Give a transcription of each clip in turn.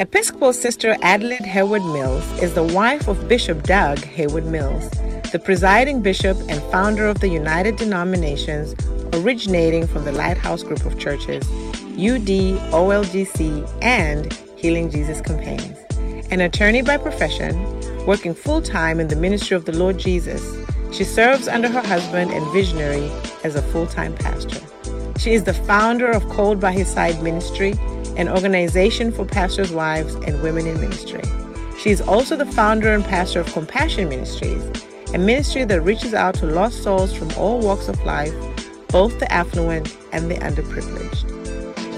Episcopal Sister Adelaide Heward Mills is the wife of Bishop Dag Heward Mills, the presiding bishop and founder of the United Denominations originating from the Lighthouse Group of Churches, UD, OLGC, and Healing Jesus Campaigns. An attorney by profession, working full time in the ministry of the Lord Jesus, she serves under her husband and visionary as a full time pastor. She is the founder of Called by His Side Ministry an organization for pastors' wives and women in ministry. She is also the founder and pastor of Compassion Ministries, a ministry that reaches out to lost souls from all walks of life, both the affluent and the underprivileged.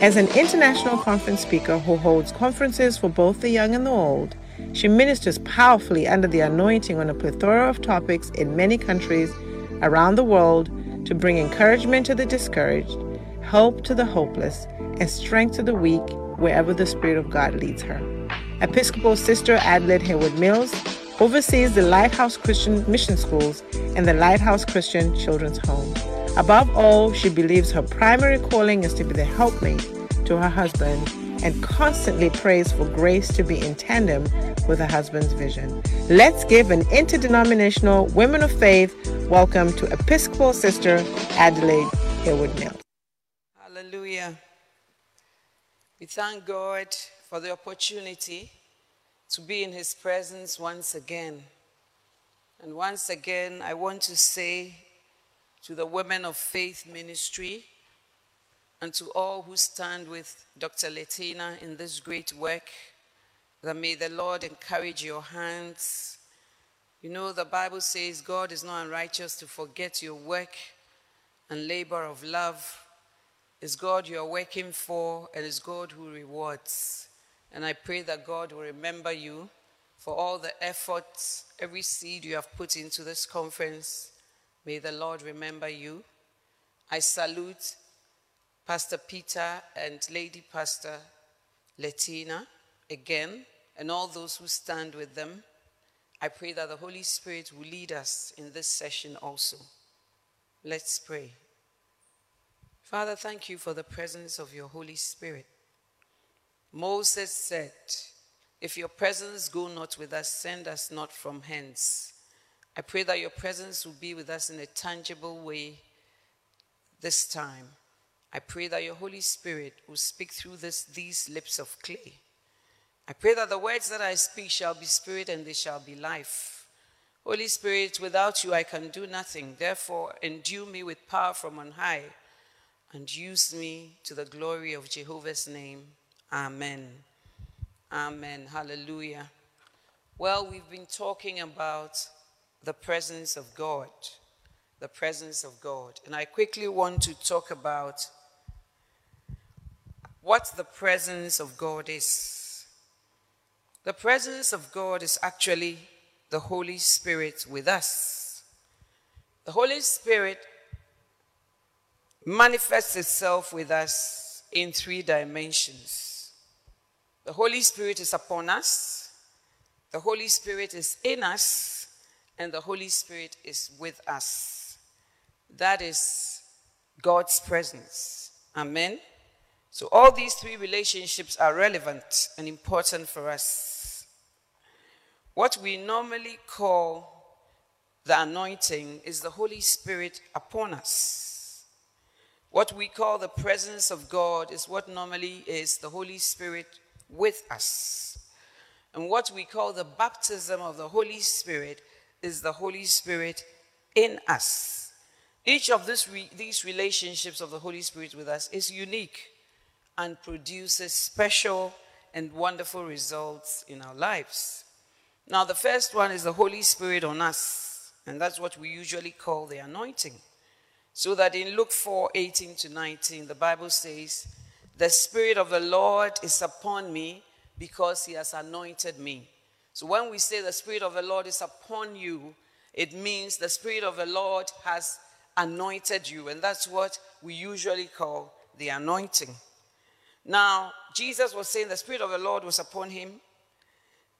As an international conference speaker who holds conferences for both the young and the old, she ministers powerfully under the anointing on a plethora of topics in many countries around the world to bring encouragement to the discouraged, hope to the hopeless, and strength to the weak wherever the Spirit of God leads her. Episcopal Sister Adelaide Heward Mills oversees the Lighthouse Christian Mission Schools and the Lighthouse Christian Children's Home. Above all, she believes her primary calling is to be the helpmate to her husband and constantly prays for grace to be in tandem with her husband's vision. Let's give an interdenominational women of faith welcome to Episcopal Sister Adelaide Heward Mills. Hallelujah. We thank God for the opportunity to be in His presence once again. And once again, I want to say to the Women of Faith Ministry and to all who stand with Dr. Letina in this great work, that may the Lord encourage your hands. You know, the Bible says God is not unrighteous to forget your work and labor of love is God you're working for, and it's God who rewards. And I pray that God will remember you for all the efforts, every seed you have put into this conference. May the Lord remember you. I salute Pastor Peter and Lady Pastor Letina again, and all those who stand with them. I pray that the Holy Spirit will lead us in this session also. Let's pray. Father, thank you for the presence of your Holy Spirit. Moses said, If your presence go not with us, send us not from hence. I pray that your presence will be with us in a tangible way this time. I pray that your Holy Spirit will speak through this, these lips of clay. I pray that the words that I speak shall be spirit and they shall be life. Holy Spirit, without you I can do nothing. Therefore, endue me with power from on high and use me to the glory of Jehovah's name. Amen. Amen. Hallelujah. Well, we've been talking about the presence of God. The presence of God. And I quickly want to talk about what the presence of God is. The presence of God is actually the Holy Spirit with us. The Holy Spirit manifests itself with us in three dimensions. The Holy Spirit is upon us, the Holy Spirit is in us, and the Holy Spirit is with us. That is God's presence. Amen. So, all these three relationships are relevant and important for us. What we normally call the anointing is the Holy Spirit upon us. What we call the presence of God is what normally is the Holy Spirit with us. And what we call the baptism of the Holy Spirit is the Holy Spirit in us. Each of re- these relationships of the Holy Spirit with us is unique and produces special and wonderful results in our lives. Now, the first one is the Holy Spirit on us, and that's what we usually call the anointing. So that in Luke 4 18 to 19, the Bible says, The Spirit of the Lord is upon me because he has anointed me. So when we say the Spirit of the Lord is upon you, it means the Spirit of the Lord has anointed you. And that's what we usually call the anointing. Now, Jesus was saying the Spirit of the Lord was upon him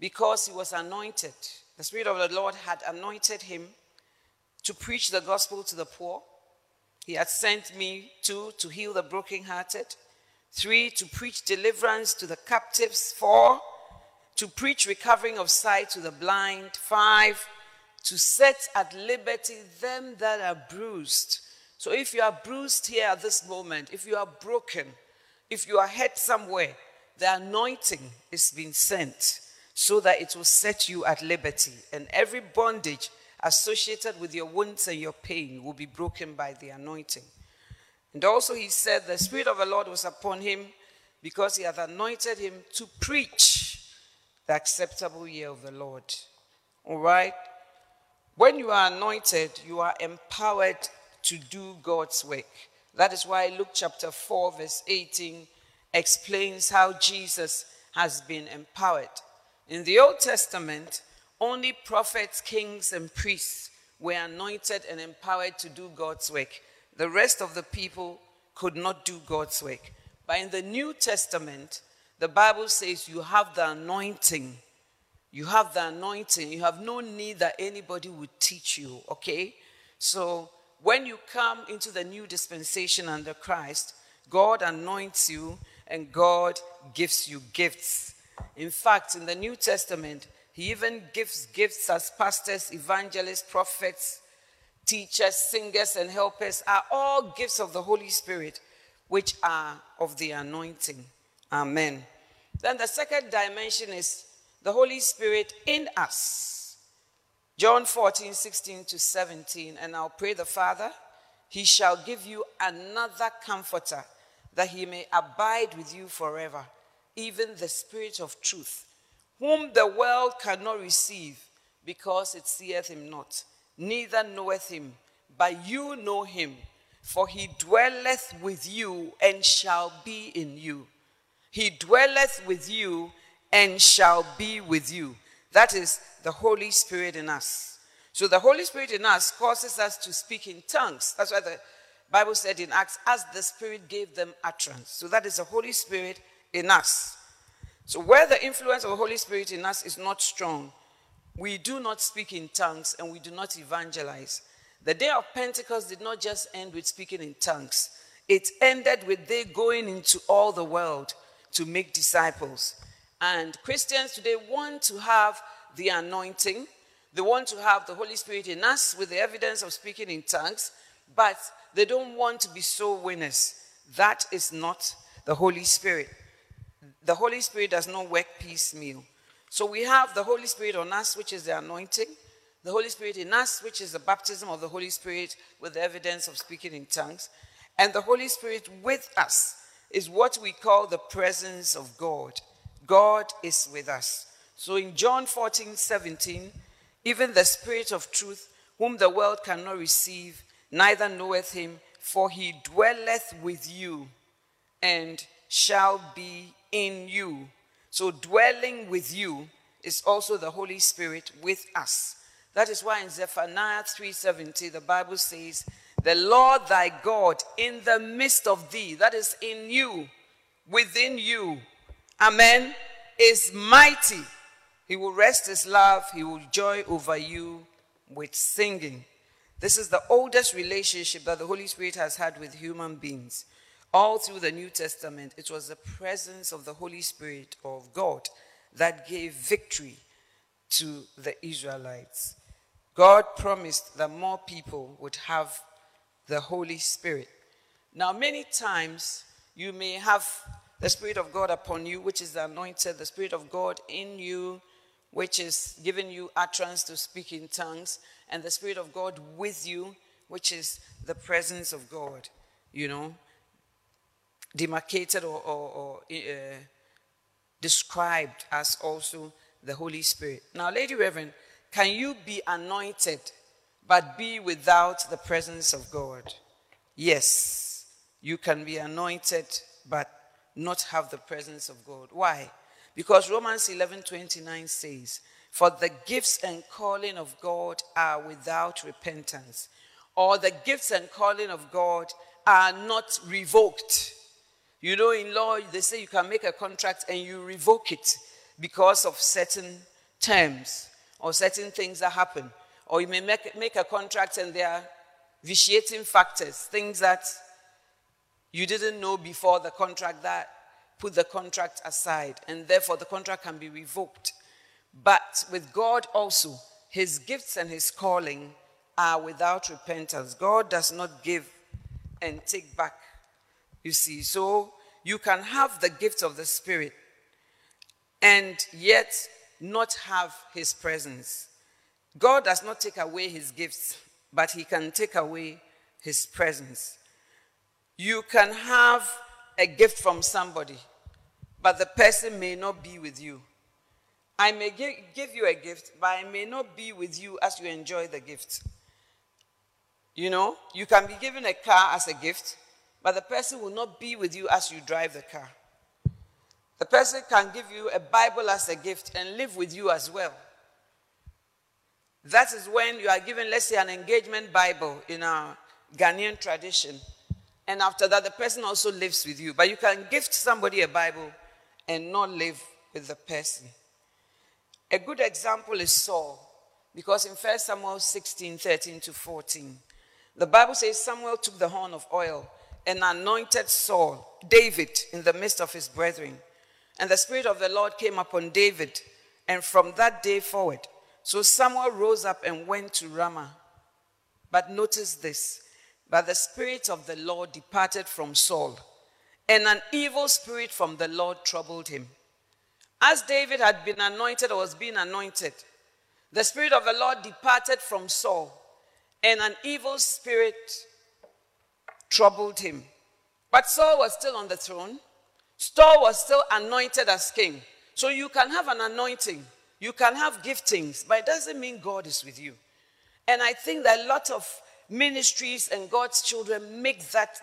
because he was anointed. The Spirit of the Lord had anointed him to preach the gospel to the poor. He had sent me two, to heal the brokenhearted, Three, to preach deliverance to the captives. Four, to preach recovering of sight to the blind. Five, to set at liberty them that are bruised. So if you are bruised here at this moment, if you are broken, if you are hurt somewhere, the anointing is being sent so that it will set you at liberty. And every bondage associated with your wounds and your pain will be broken by the anointing. And also he said, The Spirit of the Lord was upon him because he hath anointed him to preach the acceptable year of the Lord. All right? When you are anointed, you are empowered to do God's work. That is why Luke chapter 4, verse 18 explains how Jesus has been empowered. In the Old Testament, only prophets, kings, and priests were anointed and empowered to do God's work. The rest of the people could not do God's work. But in the New Testament, the Bible says you have the anointing. You have the anointing. You have no need that anybody would teach you, okay? So when you come into the new dispensation under Christ, God anoints you and God gives you gifts. In fact, in the New Testament, He even gives gifts as pastors, evangelists, prophets, teachers, singers, and helpers are all gifts of the Holy Spirit, which are of the anointing. Amen. Then the second dimension is the Holy Spirit in us. John 14, 16 to 17. And I'll pray the Father, He shall give you another comforter, that He may abide with you forever, even the Spirit of truth, whom the world cannot receive, because it seeth Him not neither knoweth him, but you know him, for he dwelleth with you and shall be in you. He dwelleth with you and shall be with you. That is the Holy Spirit in us. So the Holy Spirit in us causes us to speak in tongues. That's why the Bible said in Acts, as the Spirit gave them utterance. So that is the Holy Spirit in us. So where the influence of the Holy Spirit in us is not strong, we do not speak in tongues and we do not evangelize. The day of Pentecost did not just end with speaking in tongues, it ended with they going into all the world to make disciples. And Christians today want to have the anointing, they want to have the Holy Spirit in us with the evidence of speaking in tongues, but they don't want to be soul winners. That is not the Holy Spirit. The Holy Spirit does not work piecemeal. So we have the Holy Spirit on us, which is the anointing, the Holy Spirit in us, which is the baptism of the Holy Spirit with the evidence of speaking in tongues, and the Holy Spirit with us is what we call the presence of God. God is with us. So in John 14, 17, even the Spirit of truth, whom the world cannot receive, neither knoweth him, for he dwelleth with you and shall be in you. So dwelling with you is also the Holy Spirit with us. That is why in Zephaniah 3:70 the Bible says, "The Lord thy God in the midst of thee, that is in you, within you, amen, is mighty. He will rest his love, he will joy over you with singing." This is the oldest relationship that the Holy Spirit has had with human beings. All through the New Testament, it was the presence of the Holy Spirit of God that gave victory to the Israelites. God promised that more people would have the Holy Spirit. Now, many times you may have the Spirit of God upon you, which is the anointed, the Spirit of God in you, which is giving you utterance to speak in tongues, and the Spirit of God with you, which is the presence of God, you know, demarcated or, or, or uh, described as also the Holy Spirit. Now, Lady Reverend, can you be anointed but be without the presence of God? Yes, you can be anointed but not have the presence of God. Why? Because Romans 11:29 says, "For the gifts and calling of God are without repentance, or the gifts and calling of God are not revoked." You know, in law, they say you can make a contract and you revoke it because of certain terms or certain things that happen. Or you may make, make a contract and there are vitiating factors, things that you didn't know before the contract that put the contract aside, and therefore the contract can be revoked. But with God also, his gifts and his calling are without repentance. God does not give and take back. You see, so you can have the gift of the Spirit and yet not have his presence. God does not take away his gifts, but he can take away his presence. You can have a gift from somebody, but the person may not be with you. I may give you a gift, but I may not be with you as you enjoy the gift. You know, you can be given a car as a gift, but the person will not be with you as you drive the car. The person can give you a Bible as a gift and live with you as well. That is when you are given, let's say, an engagement Bible in our Ghanaian tradition. And after that, the person also lives with you. But you can gift somebody a Bible and not live with the person. A good example is Saul, because in 1 Samuel 16 13 to 14, the Bible says Samuel took the horn of oil and anointed Saul, David, in the midst of his brethren. And the Spirit of the Lord came upon David, and from that day forward, so Samuel rose up and went to Ramah. But notice this but the Spirit of the Lord departed from Saul, and an evil spirit from the Lord troubled him. As David had been anointed or was being anointed, the Spirit of the Lord departed from Saul, and an evil spirit troubled him. But Saul was still on the throne. Saul was still anointed as king. So you can have an anointing, you can have giftings, but it doesn't mean God is with you. And I think that a lot of ministries and God's children make that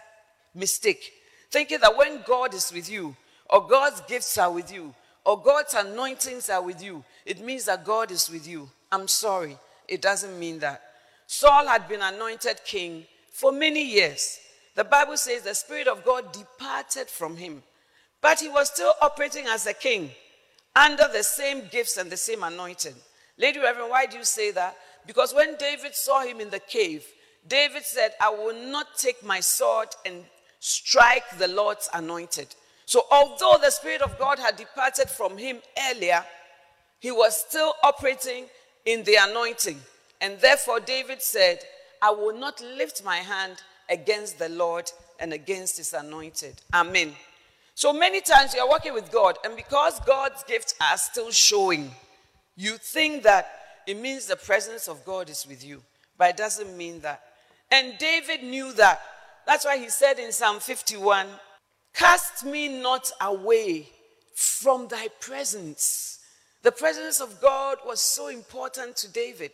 mistake, thinking that when God is with you, or God's gifts are with you, or God's anointings are with you, it means that God is with you. I'm sorry, it doesn't mean that. Saul had been anointed king for many years. The Bible says the Spirit of God departed from him, but he was still operating as a king under the same gifts and the same anointing. Lady Reverend, why do you say that? Because when David saw him in the cave, David said, I will not take my sword and strike the Lord's anointed. So, although the Spirit of God had departed from him earlier, he was still operating in the anointing. And therefore, David said, I will not lift my hand against the Lord and against his anointed. Amen. So many times you are working with God, and because God's gifts are still showing, you think that it means the presence of God is with you, but it doesn't mean that. And David knew that. That's why he said in Psalm 51 Cast me not away from thy presence. The presence of God was so important to David.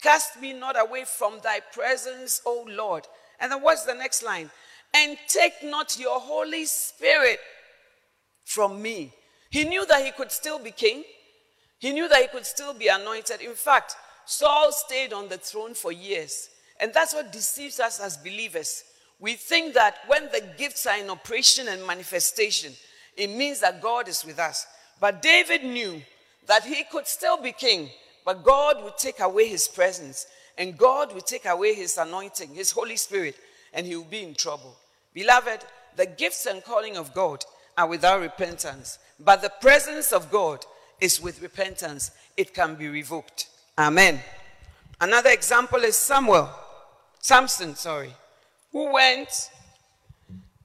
Cast me not away from thy presence, O Lord. And then what's the next line? And take not your Holy Spirit from me. He knew that he could still be king. He knew that he could still be anointed. In fact, Saul stayed on the throne for years. And that's what deceives us as believers. We think that when the gifts are in operation and manifestation, it means that God is with us. But David knew that he could still be king, but God would take away his presence, and God will take away his anointing, his Holy Spirit, and he will be in trouble. Beloved, the gifts and calling of God are without repentance, but the presence of God is with repentance. It can be revoked. Amen. Another example is Samuel. Samson, sorry, who went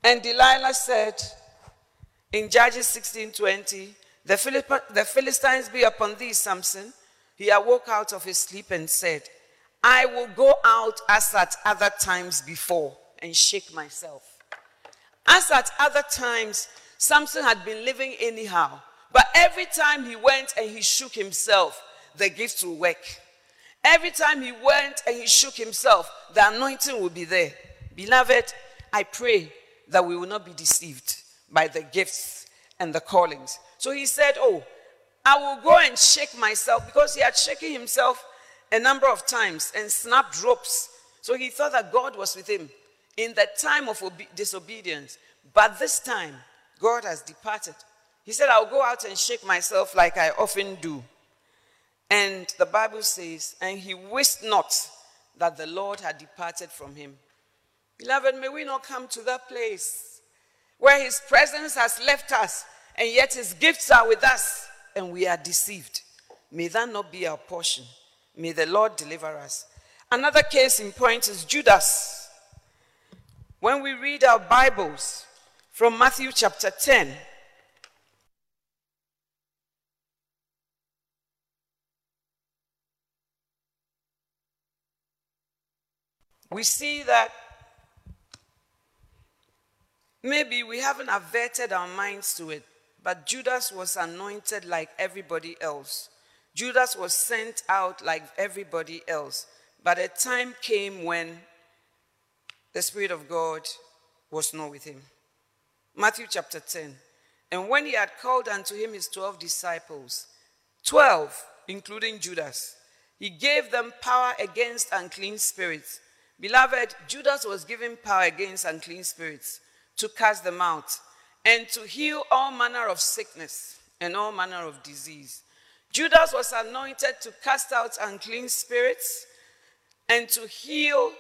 And Delilah said in Judges 16:20, the, Philipp- the Philistines be upon thee, Samson. He awoke out of his sleep and said, I will go out as at other times before and shake myself. As at other times, Samson had been living anyhow. But every time he went and he shook himself, the gift will work. Every time he went and he shook himself, the anointing will be there. Beloved, I pray that we will not be deceived by the gifts and the callings. So he said, Oh, I will go and shake myself because he had shaken himself a number of times and snapped ropes. So he thought that God was with him in the time of obe- disobedience. But this time, God has departed. He said, I'll go out and shake myself like I often do. And the Bible says, and he wist not that the Lord had departed from him. Beloved, may we not come to that place where his presence has left us and yet his gifts are with us and we are deceived. May that not be our portion. May the Lord deliver us. Another case in point is Judas. When we read our Bibles from Matthew chapter 10, we see that maybe we haven't averted our minds to it, but Judas was anointed like everybody else. Judas was sent out like everybody else. But a time came when the Spirit of God was not with him. Matthew chapter 10. And when he had called unto him his 12 disciples, 12, including Judas, he gave them power against unclean spirits. Beloved, Judas was given power against unclean spirits to cast them out and to heal all manner of sickness and all manner of disease. Judas was anointed to cast out unclean spirits and to heal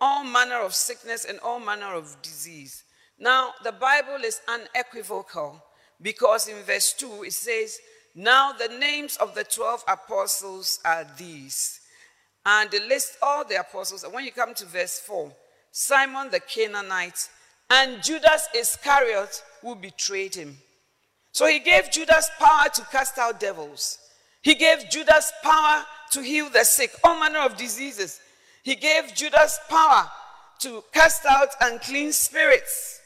all manner of sickness and all manner of disease. Now, the Bible is unequivocal because in verse 2 it says, Now the names of the 12 apostles are these. And they list all the apostles. And when you come to verse 4, Simon the Canaanite and Judas Iscariot who betrayed him. So he gave Judas power to cast out devils. He gave Judas power to heal the sick, all manner of diseases. He gave Judas power to cast out unclean spirits.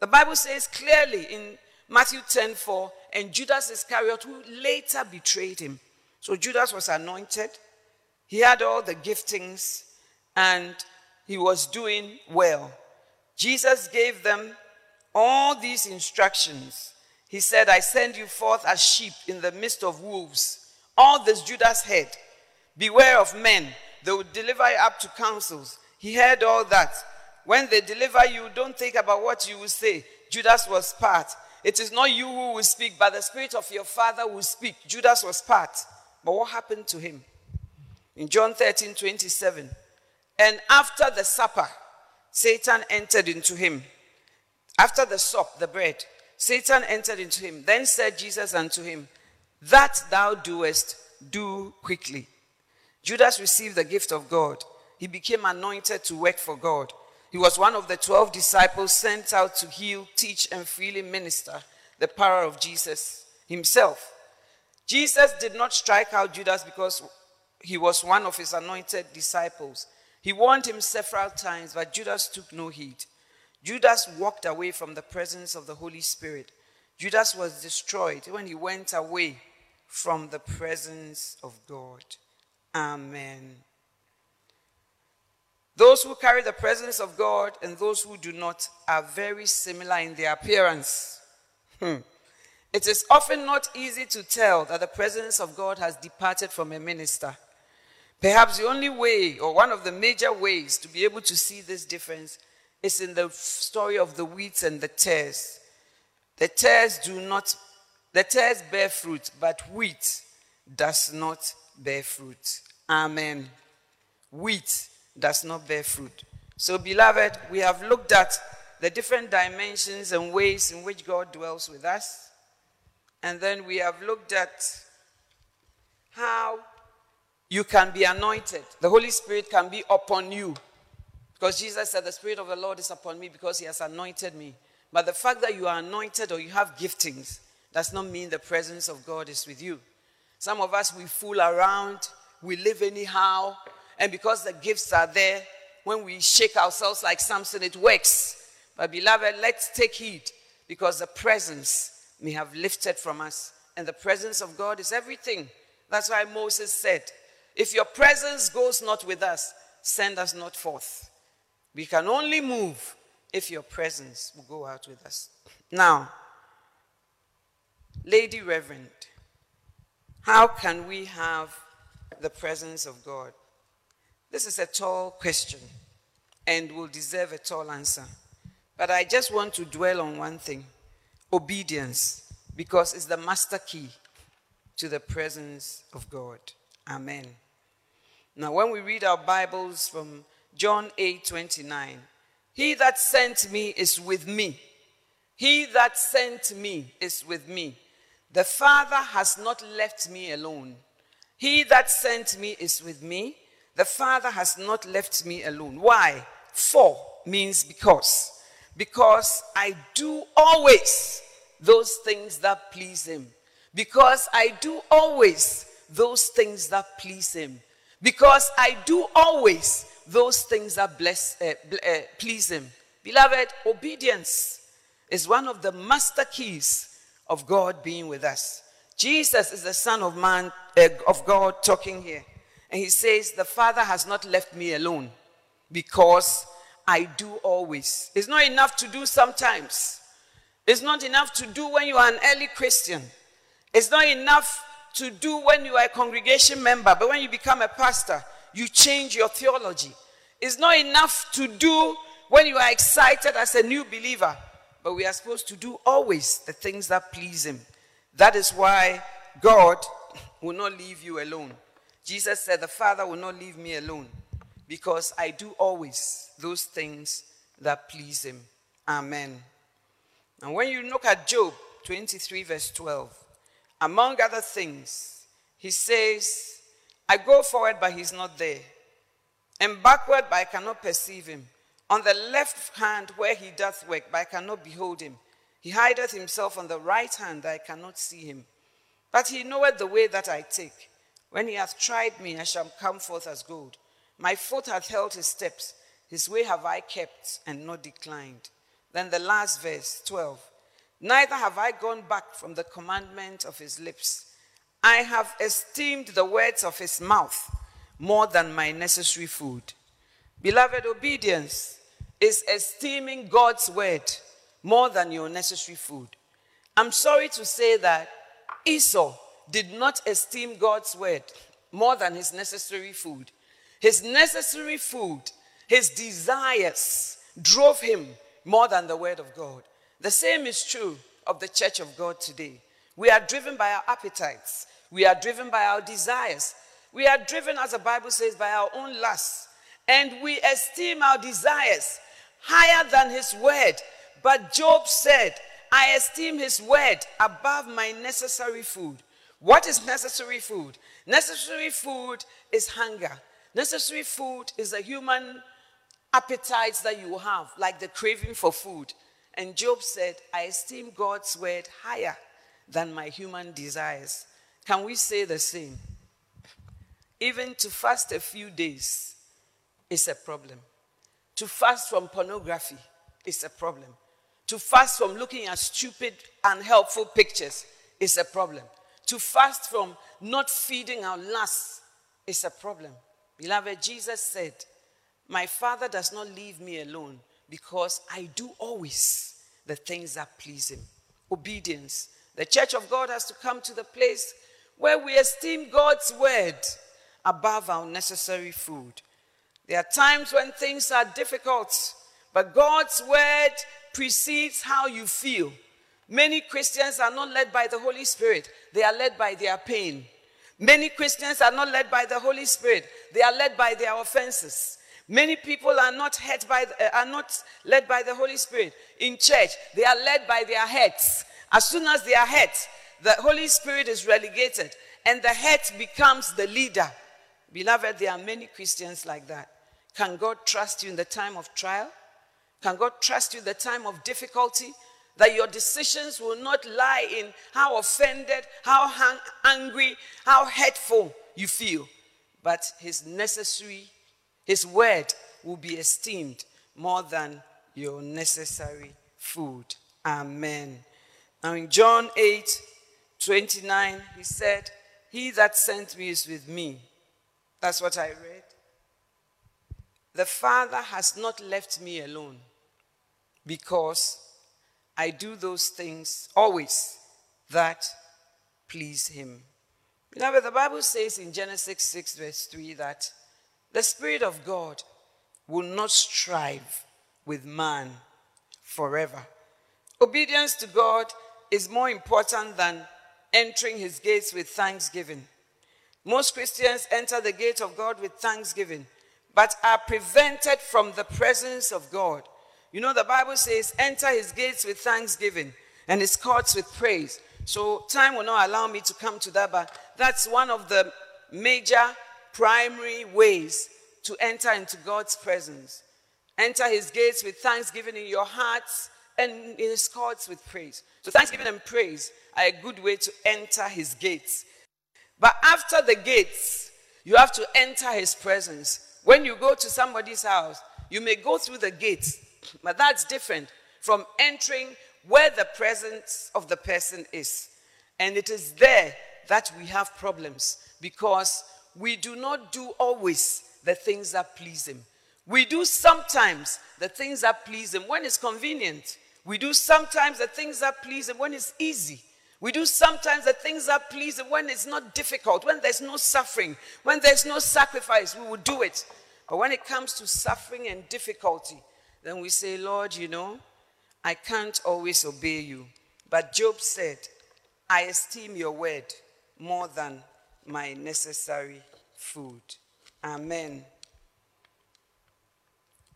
The Bible says clearly in Matthew 10 4, and Judas Iscariot, who later betrayed him. So Judas was anointed, he had all the giftings, and he was doing well. Jesus gave them all these instructions. He said, I send you forth as sheep in the midst of wolves. All this Judas heard. Beware of men, they will deliver you up to councils. He heard all that. When they deliver you, don't think about what you will say. Judas was part. It is not you who will speak, but the spirit of your father will speak. Judas was part. But what happened to him? In John 13 27. And after the supper, Satan entered into him. After the sop, the bread, Satan entered into him. Then said Jesus unto him, That thou doest, do quickly. Judas received the gift of God. He became anointed to work for God. He was one of the 12 disciples sent out to heal, teach, and freely minister the power of Jesus himself. Jesus did not strike out Judas because he was one of his anointed disciples. He warned him several times, but Judas took no heed. Judas walked away from the presence of the Holy Spirit. Judas was destroyed when he went away from the presence of God. Amen. Those who carry the presence of God and those who do not are very similar in their appearance. Hmm. It is often not easy to tell that the presence of God has departed from a minister. Perhaps the only way, or one of the major ways, to be able to see this difference is in the story of the wheat and the tares. The tares do not, the tares bear fruit, but wheat does not bear fruit. Amen. Wheat does not bear fruit. So, beloved, we have looked at the different dimensions and ways in which God dwells with us. And then we have looked at how you can be anointed. The Holy Spirit can be upon you Because Jesus said, The Spirit of the Lord is upon me because He has anointed me. But the fact that you are anointed or you have giftings does not mean the presence of God is with you. Some of us, we fool around, we live anyhow, and because the gifts are there, when we shake ourselves like Samson, it works. But beloved, let's take heed because the presence may have lifted from us. And the presence of God is everything. That's why Moses said, If your presence goes not with us, send us not forth. We can only move if your presence will go out with us. Now, Lady Reverend, how can we have the presence of God? This is a tall question and will deserve a tall answer. But I just want to dwell on one thing obedience, because it's the master key to the presence of God. Amen. Now, when we read our Bibles from John 8 29, he that sent me is with me. He that sent me is with me. The Father has not left me alone. He that sent me is with me. The Father has not left me alone. Why? For means because. Because I do always those things that please Him. Because I do always those things that please Him. Because I do always those things that bless, uh, uh, please Him. Beloved, obedience is one of the master keys of God being with us. Jesus is the Son of Man, uh, of God, talking here. And he says, The Father has not left me alone because I do always. It's not enough to do sometimes. It's not enough to do when you are an early Christian. It's not enough to do when you are a congregation member, but when you become a pastor, you change your theology. It's not enough to do when you are excited as a new believer, but we are supposed to do always the things that please Him. That is why God will not leave you alone. Jesus said, The Father will not leave me alone because I do always those things that please Him. Amen. And when you look at Job 23, verse 12, among other things, he says, I go forward, but he's not there, and backward, but I cannot perceive him. On the left hand, where he doth work, but I cannot behold him. He hideth himself on the right hand, that I cannot see him. But he knoweth the way that I take. When he hath tried me, I shall come forth as gold. My foot hath held his steps. His way have I kept and not declined. Then the last verse, 12. Neither have I gone back from the commandment of his lips. I have esteemed the words of his mouth more than my necessary food. Beloved, obedience is esteeming God's word more than your necessary food. I'm sorry to say that Esau did not esteem God's word more than his necessary food. His necessary food, his desires drove him more than the word of God. The same is true of the church of God today. We are driven by our appetites, we are driven by our desires, we are driven, as the Bible says, by our own lusts, and we esteem our desires higher than his word. But Job said, I esteem his word above my necessary food. What is necessary food? Necessary food is hunger. Necessary food is the human appetites that you have, like the craving for food. And Job said, I esteem God's word higher than my human desires. Can we say the same? Even to fast a few days is a problem. To fast from pornography is a problem. To fast from looking at stupid, unhelpful pictures is a problem. To fast from not feeding our lusts is a problem. Beloved, Jesus said, My Father does not leave me alone because I do always the things that please Him. Obedience. The church of God has to come to the place where we esteem God's word above our necessary food. There are times when things are difficult, but God's word precedes how you feel. Many Christians are not led by the Holy Spirit, they are led by their pain. Many Christians are not led by the Holy Spirit, they are led by their offenses. Many people are not, by uh, are not led by the Holy Spirit in church, they are led by their heads. As soon as they are heads, the Holy Spirit is relegated and the head becomes the leader. Beloved, there are many Christians like that. Can God trust you in the time of trial? Can God trust you in the time of difficulty? That your decisions will not lie in how offended, how hang- angry, how hurtful you feel, but His necessary, His word will be esteemed more than your necessary food. Amen. Now in John 8 29, he said, He that sent me is with me. That's what I read. The Father has not left me alone because I do those things always that please Him. Beloved, the Bible says in Genesis 6, verse 3 that the Spirit of God will not strive with man forever. Obedience to God is more important than entering his gates with thanksgiving. Most Christians enter the gate of God with thanksgiving, but are prevented from the presence of God. You know, the Bible says, enter his gates with thanksgiving and his courts with praise. So, time will not allow me to come to that, but that's one of the major primary ways to enter into God's presence. Enter his gates with thanksgiving in your hearts and in his courts with praise. So, thanksgiving and praise a good way to enter his gates. But after the gates, you have to enter his presence. When you go to somebody's house, you may go through the gates, but that's different from entering where the presence of the person is. And it is there that we have problems because we do not do always the things that please him. We do sometimes the things that please him when it's convenient. We do sometimes the things that please him when it's easy. We do sometimes the things that please when it's not difficult, when there's no suffering, when there's no sacrifice, we will do it. But when it comes to suffering and difficulty, then we say, Lord, you know, I can't always obey you. But Job said, I esteem your word more than my necessary food. Amen.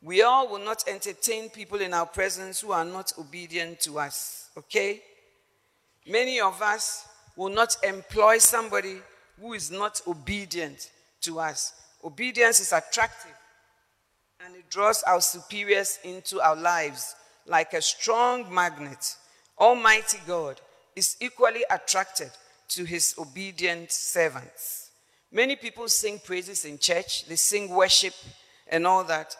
We all will not entertain people in our presence who are not obedient to us, okay? Many of us will not employ somebody who is not obedient to us. Obedience is attractive and it draws our superiors into our lives like a strong magnet. Almighty God is equally attracted to his obedient servants. Many people sing praises in church, they sing worship and all that.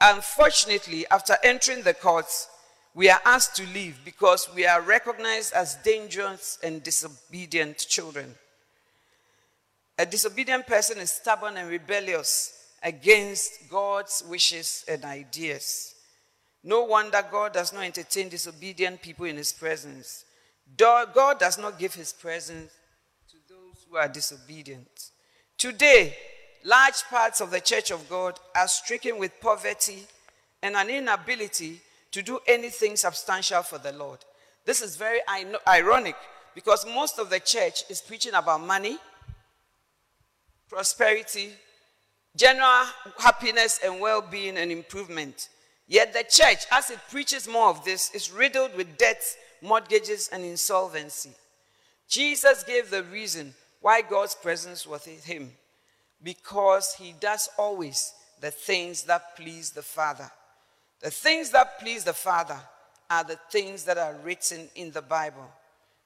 Unfortunately, after entering the courts, we are asked to leave because we are recognized as dangerous and disobedient children. A disobedient person is stubborn and rebellious against God's wishes and ideas. No wonder God does not entertain disobedient people in his presence. God does not give his presence to those who are disobedient. Today, large parts of the church of God are stricken with poverty and an inability to do anything substantial for the Lord. This is very ironic because most of the church is preaching about money, prosperity, general happiness and well being and improvement. Yet the church, as it preaches more of this, is riddled with debts, mortgages, and insolvency. Jesus gave the reason why God's presence was with him because he does always the things that please the Father. The things that please the Father are the things that are written in the Bible.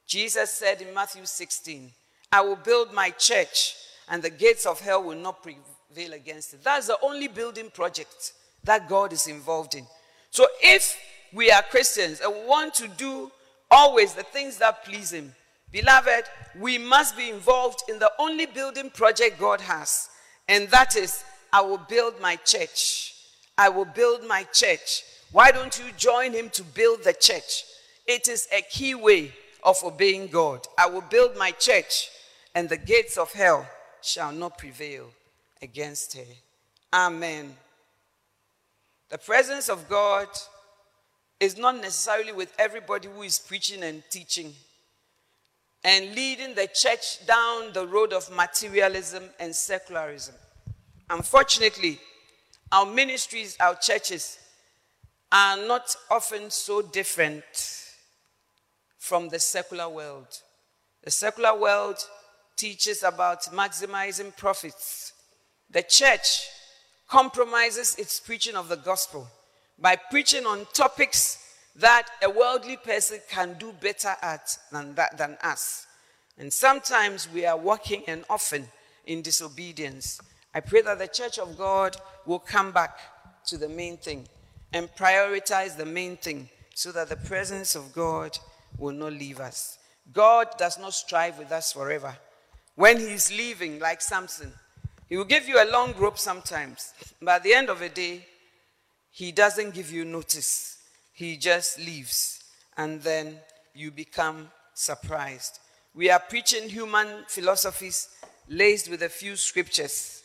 Jesus said in Matthew 16, I will build my church, and the gates of hell will not prevail against it. That's the only building project that God is involved in. So if we are Christians and want to do always the things that please Him, beloved, we must be involved in the only building project God has, and that is, I will build my church. I will build my church. Why don't you join Him to build the church? It is a key way of obeying God. I will build my church, and the gates of hell shall not prevail against her. Amen. The presence of God is not necessarily with everybody who is preaching and teaching and leading the church down the road of materialism and secularism. Unfortunately, our ministries, our churches are not often so different from the secular world. The secular world teaches about maximizing profits. The church compromises its preaching of the gospel by preaching on topics that a worldly person can do better at than, that, than us. And sometimes we are walking and often in disobedience. I pray that the church of God will come back to the main thing and prioritize the main thing so that the presence of God will not leave us. God does not strive with us forever. When He's leaving, like Samson, He will give you a long rope sometimes, but at the end of the day, He doesn't give you notice. He just leaves, and then you become surprised. We are preaching human philosophies laced with a few scriptures.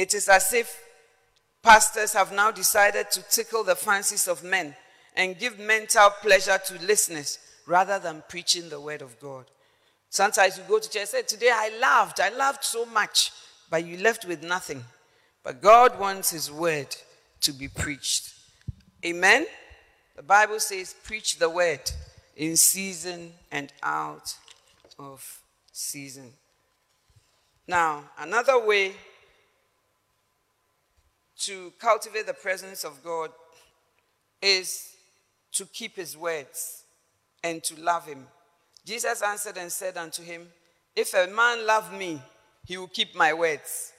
It is as if pastors have now decided to tickle the fancies of men and give mental pleasure to listeners rather than preaching the word of God. Sometimes you go to church and say, Today I laughed, I laughed so much, but you left with nothing. But God wants His word to be preached. Amen? The Bible says, Preach the word in season and out of season. Now, another way to cultivate the presence of God is to keep his words and to love him. Jesus answered and said unto him, If a man love me, he will keep my words.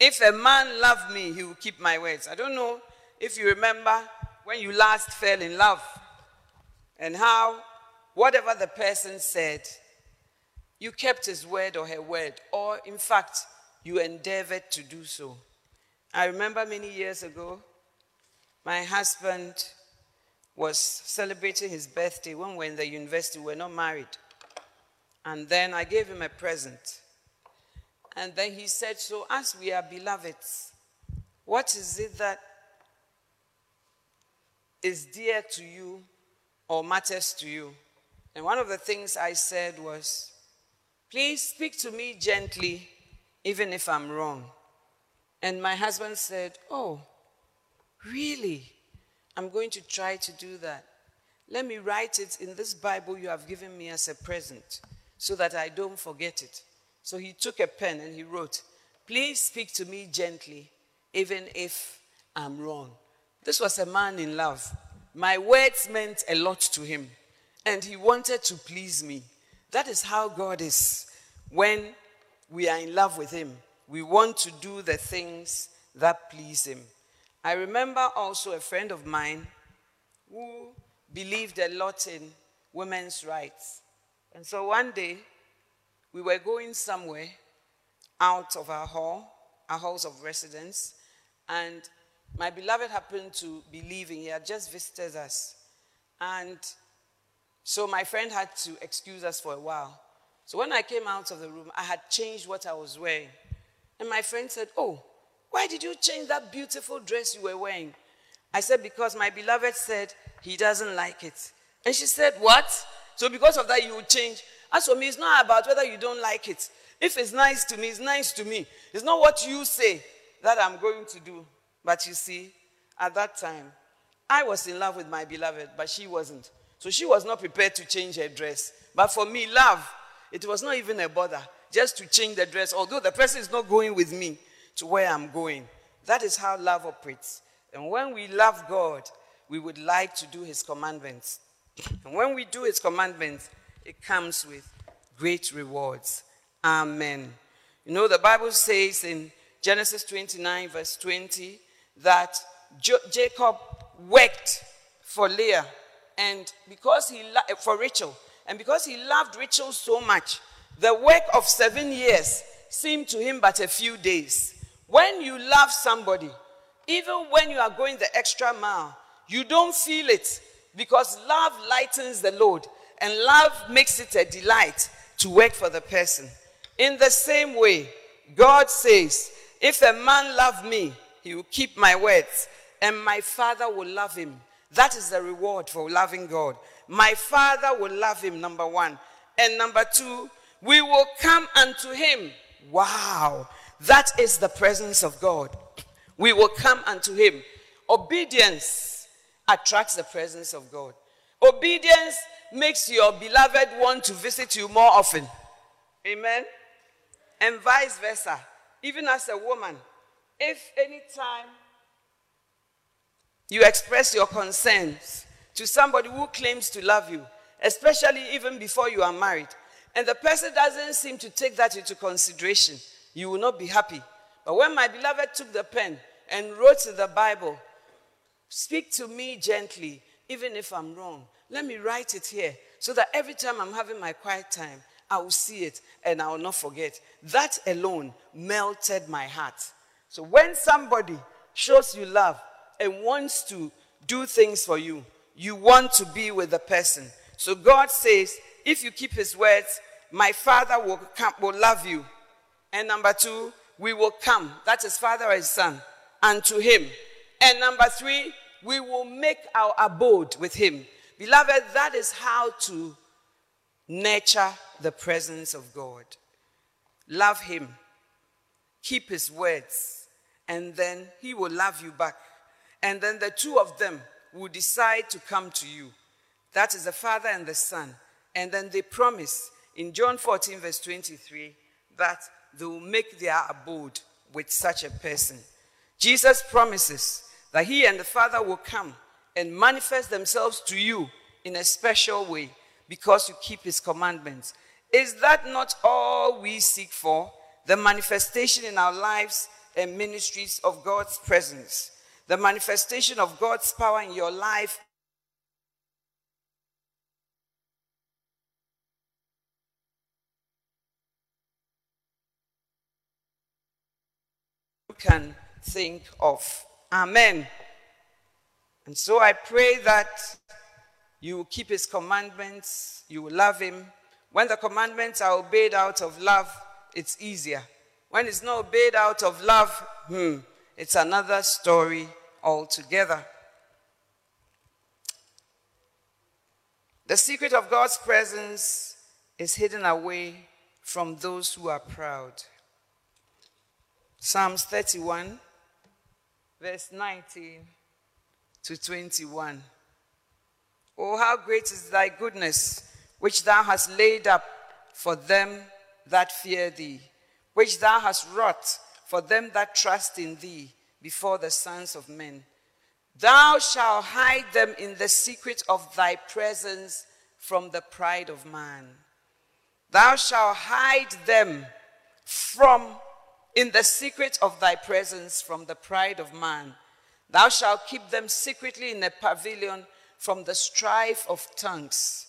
If a man love me, he will keep my words. I don't know if you remember when you last fell in love and how whatever the person said, you kept his word or her word, or in fact, you endeavored to do so. I remember many years ago, my husband was celebrating his birthday when we were in the university. We were not married. And then I gave him a present. And then he said, So, as we are beloveds, what is it that is dear to you or matters to you? And one of the things I said was, Please speak to me gently, even if I'm wrong. And my husband said, Oh, really? I'm going to try to do that. Let me write it in this Bible you have given me as a present so that I don't forget it. So he took a pen and he wrote, Please speak to me gently, even if I'm wrong. This was a man in love. My words meant a lot to him, and he wanted to please me. That is how God is. When we are in love with Him, we want to do the things that please Him. I remember also a friend of mine who believed a lot in women's rights. And so one day, we were going somewhere out of our hall, our halls of residence, and my beloved happened to be leaving. He had just visited us. And so my friend had to excuse us for a while. So when I came out of the room, I had changed what I was wearing. And my friend said, Oh, why did you change that beautiful dress you were wearing? I said, Because my beloved said he doesn't like it. And she said, What? So because of that, you will change. As for me, it's not about whether you don't like it. If it's nice to me, it's nice to me. It's not what you say that I'm going to do. But you see, at that time, I was in love with my beloved, but she wasn't. So she was not prepared to change her dress. But for me, love, it was not even a bother just to change the dress, although the person is not going with me to where I'm going. That is how love operates. And when we love God, we would like to do his commandments. And when we do his commandments, it comes with great rewards. Amen. You know, the Bible says in Genesis 29, verse 20, that jo- Jacob worked for Leah and because he for Rachel, and because he loved Rachel so much, the work of seven years seemed to him but a few days. When you love somebody, even when you are going the extra mile, you don't feel it because love lightens the load and love makes it a delight to work for the person. In the same way, God says, If a man love me, he will keep my words, and my Father will love him. That is the reward for loving God. My Father will love him, number one. And number two, we will come unto him. Wow. That is the presence of God. We will come unto him. Obedience attracts the presence of God. Obedience makes your beloved want to visit you more often. Amen. And vice versa. Even as a woman, if any time You express your concerns to somebody who claims to love you, especially even before you are married, and the person doesn't seem to take that into consideration, you will not be happy. But when my beloved took the pen and wrote in the Bible, Speak to me gently, even if I'm wrong. Let me write it here so that every time I'm having my quiet time, I will see it and I will not forget. That alone melted my heart. So when somebody shows you love and wants to do things for you, you want to be with the person. So God says, if you keep his words, my father will, come, will love you. And number two, we will come. That is father and son unto him. And number three, we will make our abode with him. Beloved, that is how to nurture the presence of God. Love him, keep his words, and then he will love you back. And then the two of them will decide to come to you. That is the Father and the Son. And then they promise in John 14, verse 23, that they will make their abode with such a person. Jesus promises that he and the Father will come and manifest themselves to you in a special way because you keep his commandments. Is that not all we seek for? The manifestation in our lives and ministries of God's presence, the manifestation of God's power in your life. Can think of. Amen. And so I pray that you will keep his commandments, you will love him. When the commandments are obeyed out of love, it's easier. When it's not obeyed out of love, hmm, it's another story altogether. The secret of God's presence is hidden away from those who are proud. Psalms 31 verse 19 to 21. Oh, how great is thy goodness, which thou hast laid up for them that fear thee, which thou hast wrought for them that trust in thee before the sons of men. Thou shalt hide them in the secret of thy presence from the pride of man. Thou shalt hide them from in the secret of thy presence from the pride of man. Thou shalt keep them secretly in a pavilion from the strife of tongues.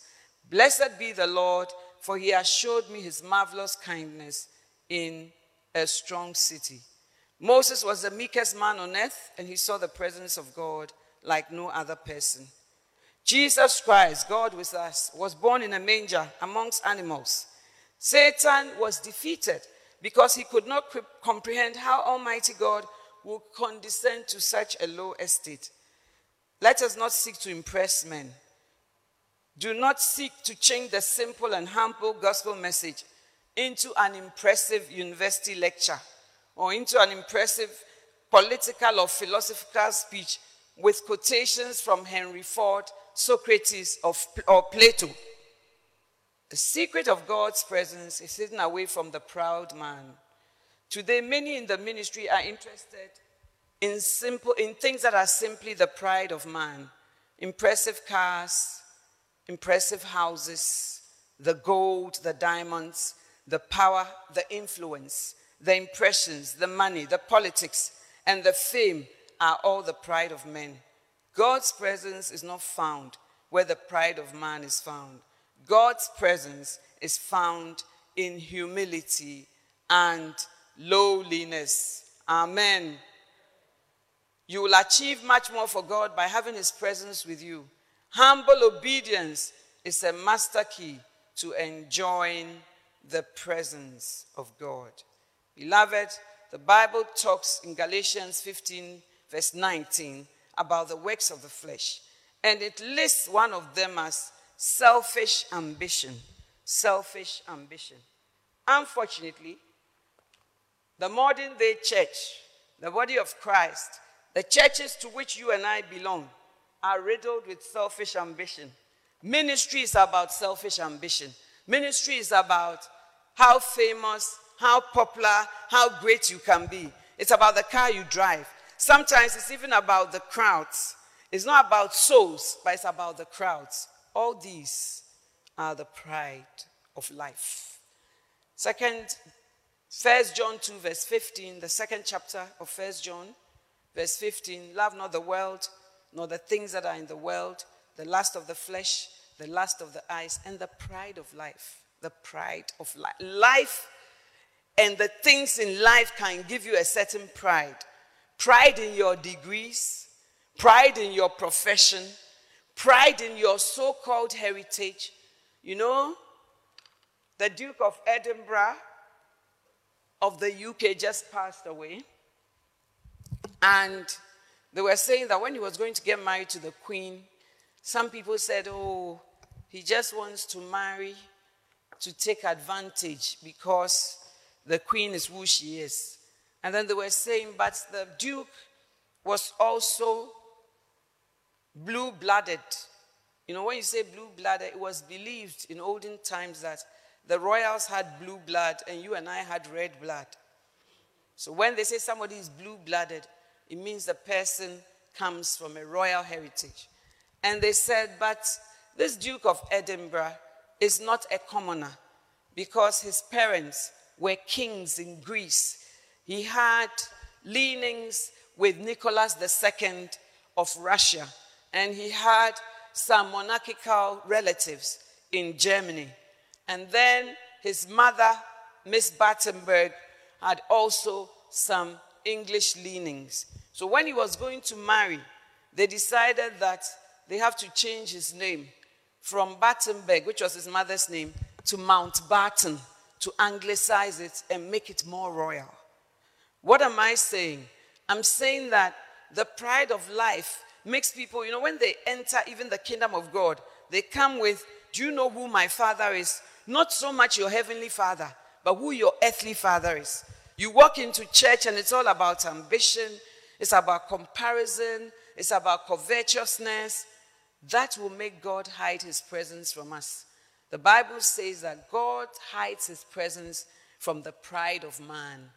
Blessed be the Lord, for he has showed me his marvelous kindness in a strong city. Moses was the meekest man on earth, and he saw the presence of God like no other person. Jesus Christ, God with us, was born in a manger amongst animals. Satan was defeated because he could not comprehend how Almighty God would condescend to such a low estate. Let us not seek to impress men. Do not seek to change the simple and humble gospel message into an impressive university lecture or into an impressive political or philosophical speech with quotations from Henry Ford, Socrates, or Plato. The secret of God's presence is hidden away from the proud man. Today, many in the ministry are interested in, simple, in things that are simply the pride of man impressive cars, impressive houses, the gold, the diamonds, the power, the influence, the impressions, the money, the politics, and the fame are all the pride of men. God's presence is not found where the pride of man is found. God's presence is found in humility and lowliness. Amen. You will achieve much more for God by having His presence with you. Humble obedience is a master key to enjoying the presence of God. Beloved, the Bible talks in Galatians 15, verse 19, about the works of the flesh. And it lists one of them as selfish ambition. Selfish ambition. Unfortunately, the modern day church, the body of Christ, the churches to which you and I belong, are riddled with selfish ambition. Ministry is about selfish ambition. Ministry is about how famous, how popular, how great you can be. It's about the car you drive. Sometimes it's even about the crowds. It's not about souls, but it's about the crowds. All these are the pride of life. Second, First John 2, verse 15, the second chapter of First John, verse 15. Love not the world, nor the things that are in the world, the lust of the flesh, the lust of the eyes, and the pride of life. The pride of life. Life and the things in life can give you a certain pride. Pride in your degrees, pride in your profession, pride in your so called heritage. You know, the Duke of Edinburgh of the UK just passed away. And they were saying that when he was going to get married to the Queen, some people said, oh, he just wants to marry to take advantage because the Queen is who she is. And then they were saying, but the Duke was also blue blooded. You know, when you say blue blooded, it was believed in olden times that the royals had blue blood and you and I had red blood. So when they say somebody is blue blooded, it means the person comes from a royal heritage. And they said, but this Duke of Edinburgh is not a commoner because his parents were kings in Greece. He had leanings with Nicholas II of Russia, and he had some monarchical relatives in Germany. And then his mother, Miss Battenberg, had also some English leanings. So when he was going to marry, they decided that they have to change his name from Battenberg, which was his mother's name, to Mountbatten to anglicize it and make it more royal. What am I saying? I'm saying that the pride of life makes people, you know, when they enter even the kingdom of God, they come with, Do you know who my father is? Not so much your heavenly father, but who your earthly father is. You walk into church and it's all about ambition, it's about comparison, it's about covetousness. That will make God hide his presence from us. The Bible says that God hides his presence from the pride of man.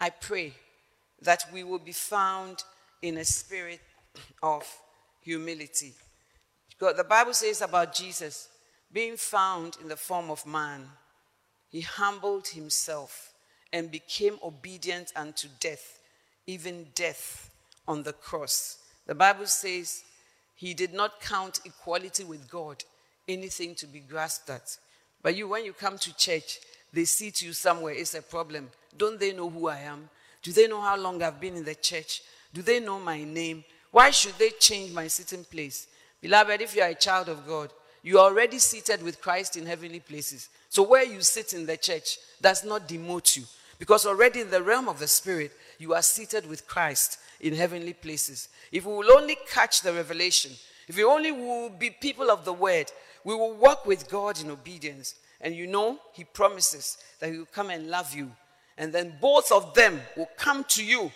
I pray that we will be found in a spirit of humility. God, the Bible says about Jesus being found in the form of man, he humbled himself and became obedient unto death, even death on the cross. The Bible says he did not count equality with God anything to be grasped at. But you, when you come to church, they seat you somewhere, it's a problem. Don't they know who I am? Do they know how long I've been in the church? Do they know my name? Why should they change my sitting place? Beloved, if you are a child of God, you are already seated with Christ in heavenly places. So where you sit in the church does not demote you. Because already in the realm of the Spirit, you are seated with Christ in heavenly places. If we will only catch the revelation, if we only will be people of the word, we will walk with God in obedience. And you know, He promises that He will come and love you. And then both of them will come to you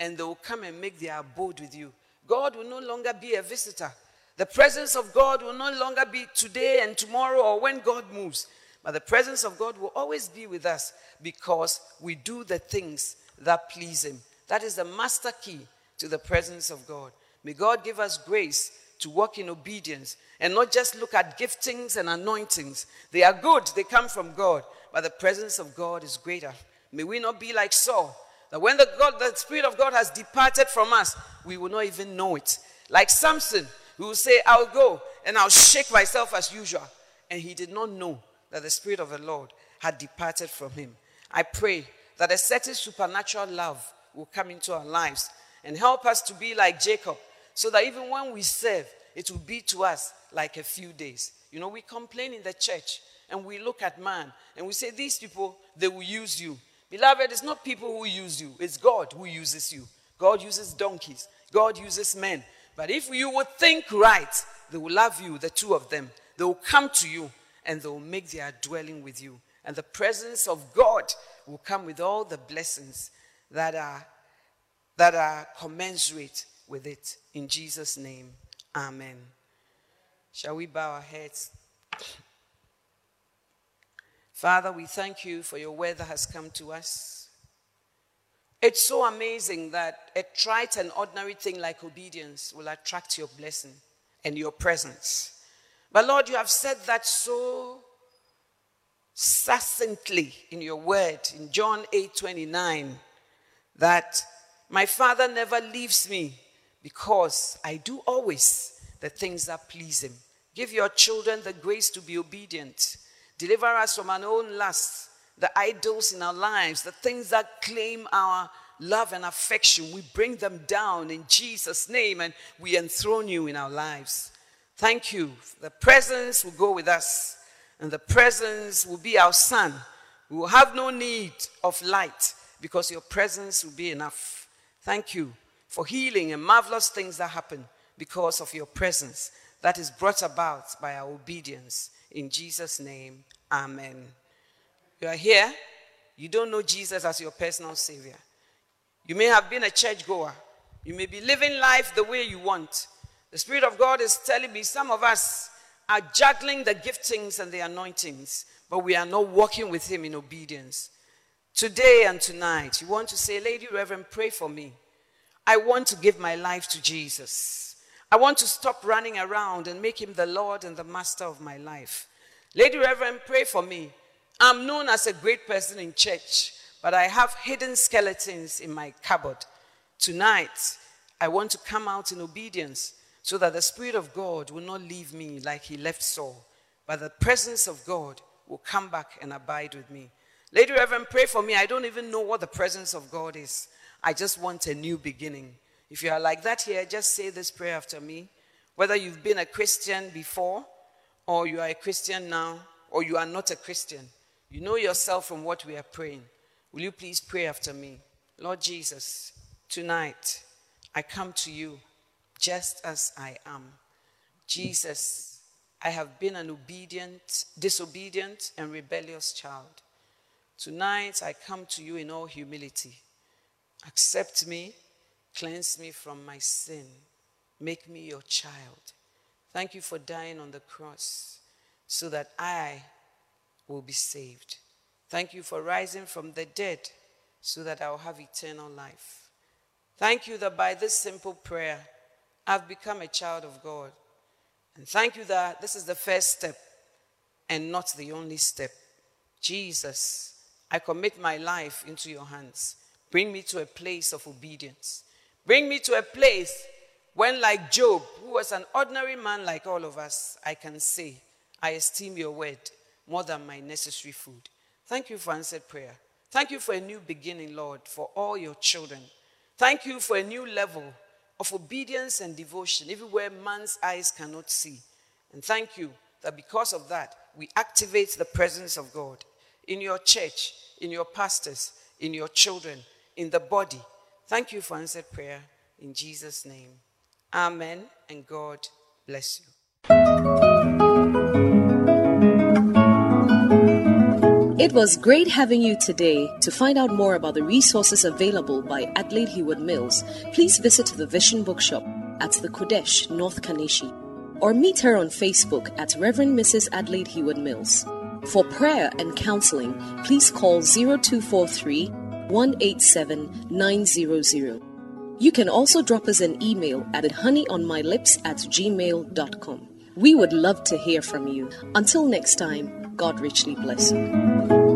and they will come and make their abode with you. God will no longer be a visitor. The presence of God will no longer be today and tomorrow or when God moves. But the presence of God will always be with us because we do the things that please Him. That is the master key to the presence of God. May God give us grace to walk in obedience and not just look at giftings and anointings. They are good, they come from God, but the presence of God is greater. May we not be like Saul, that when the, God, the Spirit of God has departed from us, we will not even know it. Like Samson, who will say, I'll go and I'll shake myself as usual. And he did not know that the Spirit of the Lord had departed from him. I pray that a certain supernatural love will come into our lives and help us to be like Jacob, so that even when we serve, it will be to us like a few days. You know, we complain in the church and we look at man and we say, These people, they will use you. Beloved, it's not people who use you, it's God who uses you. God uses donkeys, God uses men. But if you would think right, they will love you, the two of them. They will come to you and they will make their dwelling with you. And the presence of God will come with all the blessings that are, that are commensurate with it. In Jesus' name, amen. Shall we bow our heads? Father, we thank you for your word that has come to us. It's so amazing that a trite and ordinary thing like obedience will attract your blessing and your presence. But Lord, you have said that so succinctly in your word in John 8 29 that my Father never leaves me because I do always the things that please Him. Give your children the grace to be obedient. Deliver us from our own lusts, the idols in our lives, the things that claim our love and affection. We bring them down in Jesus' name and we enthrone you in our lives. Thank you. The presence will go with us, and the presence will be our sun. We will have no need of light because your presence will be enough. Thank you for healing and marvelous things that happen because of your presence that is brought about by our obedience. In Jesus' name, amen. You are here, you don't know Jesus as your personal Savior. You may have been a churchgoer, you may be living life the way you want. The Spirit of God is telling me some of us are juggling the giftings and the anointings, but we are not walking with Him in obedience. Today and tonight, you want to say, Lady Reverend, pray for me. I want to give my life to Jesus. I want to stop running around and make him the Lord and the master of my life. Lady Reverend, pray for me. I'm known as a great person in church, but I have hidden skeletons in my cupboard. Tonight, I want to come out in obedience so that the Spirit of God will not leave me like he left Saul, but the presence of God will come back and abide with me. Lady Reverend, pray for me. I don't even know what the presence of God is. I just want a new beginning. If you are like that here, just say this prayer after me. Whether you've been a Christian before, or you are a Christian now, or you are not a Christian, you know yourself from what we are praying. Will you please pray after me? Lord Jesus, tonight I come to you just as I am. Jesus, I have been an obedient, disobedient, and rebellious child. Tonight I come to you in all humility. Accept me Cleanse me from my sin. Make me your child. Thank you for dying on the cross so that I will be saved. Thank you for rising from the dead so that I will have eternal life. Thank you that by this simple prayer, I've become a child of God. And thank you that this is the first step and not the only step. Jesus, I commit my life into your hands. Bring me to a place of obedience. Bring me to a place when, like Job, who was an ordinary man like all of us, I can say, I esteem your word more than my necessary food. Thank you for answered prayer. Thank you for a new beginning, Lord, for all your children. Thank you for a new level of obedience and devotion, even where man's eyes cannot see. And thank you that because of that, we activate the presence of God in your church, in your pastors, in your children, in the body, Thank you for answered prayer in Jesus' name. Amen. And God bless you. It was great having you today. To find out more about the resources available by Adelaide Heward Mills, please visit the Vision Bookshop at the Qodesh, North Kaneshie, or meet her on Facebook at Reverend Mrs. Adelaide Heward Mills. For prayer and counseling, please call 0243 187 900. You can also drop us an email at honeyonmylips at gmail.com. We would love to hear from you. Until next time, God richly bless you.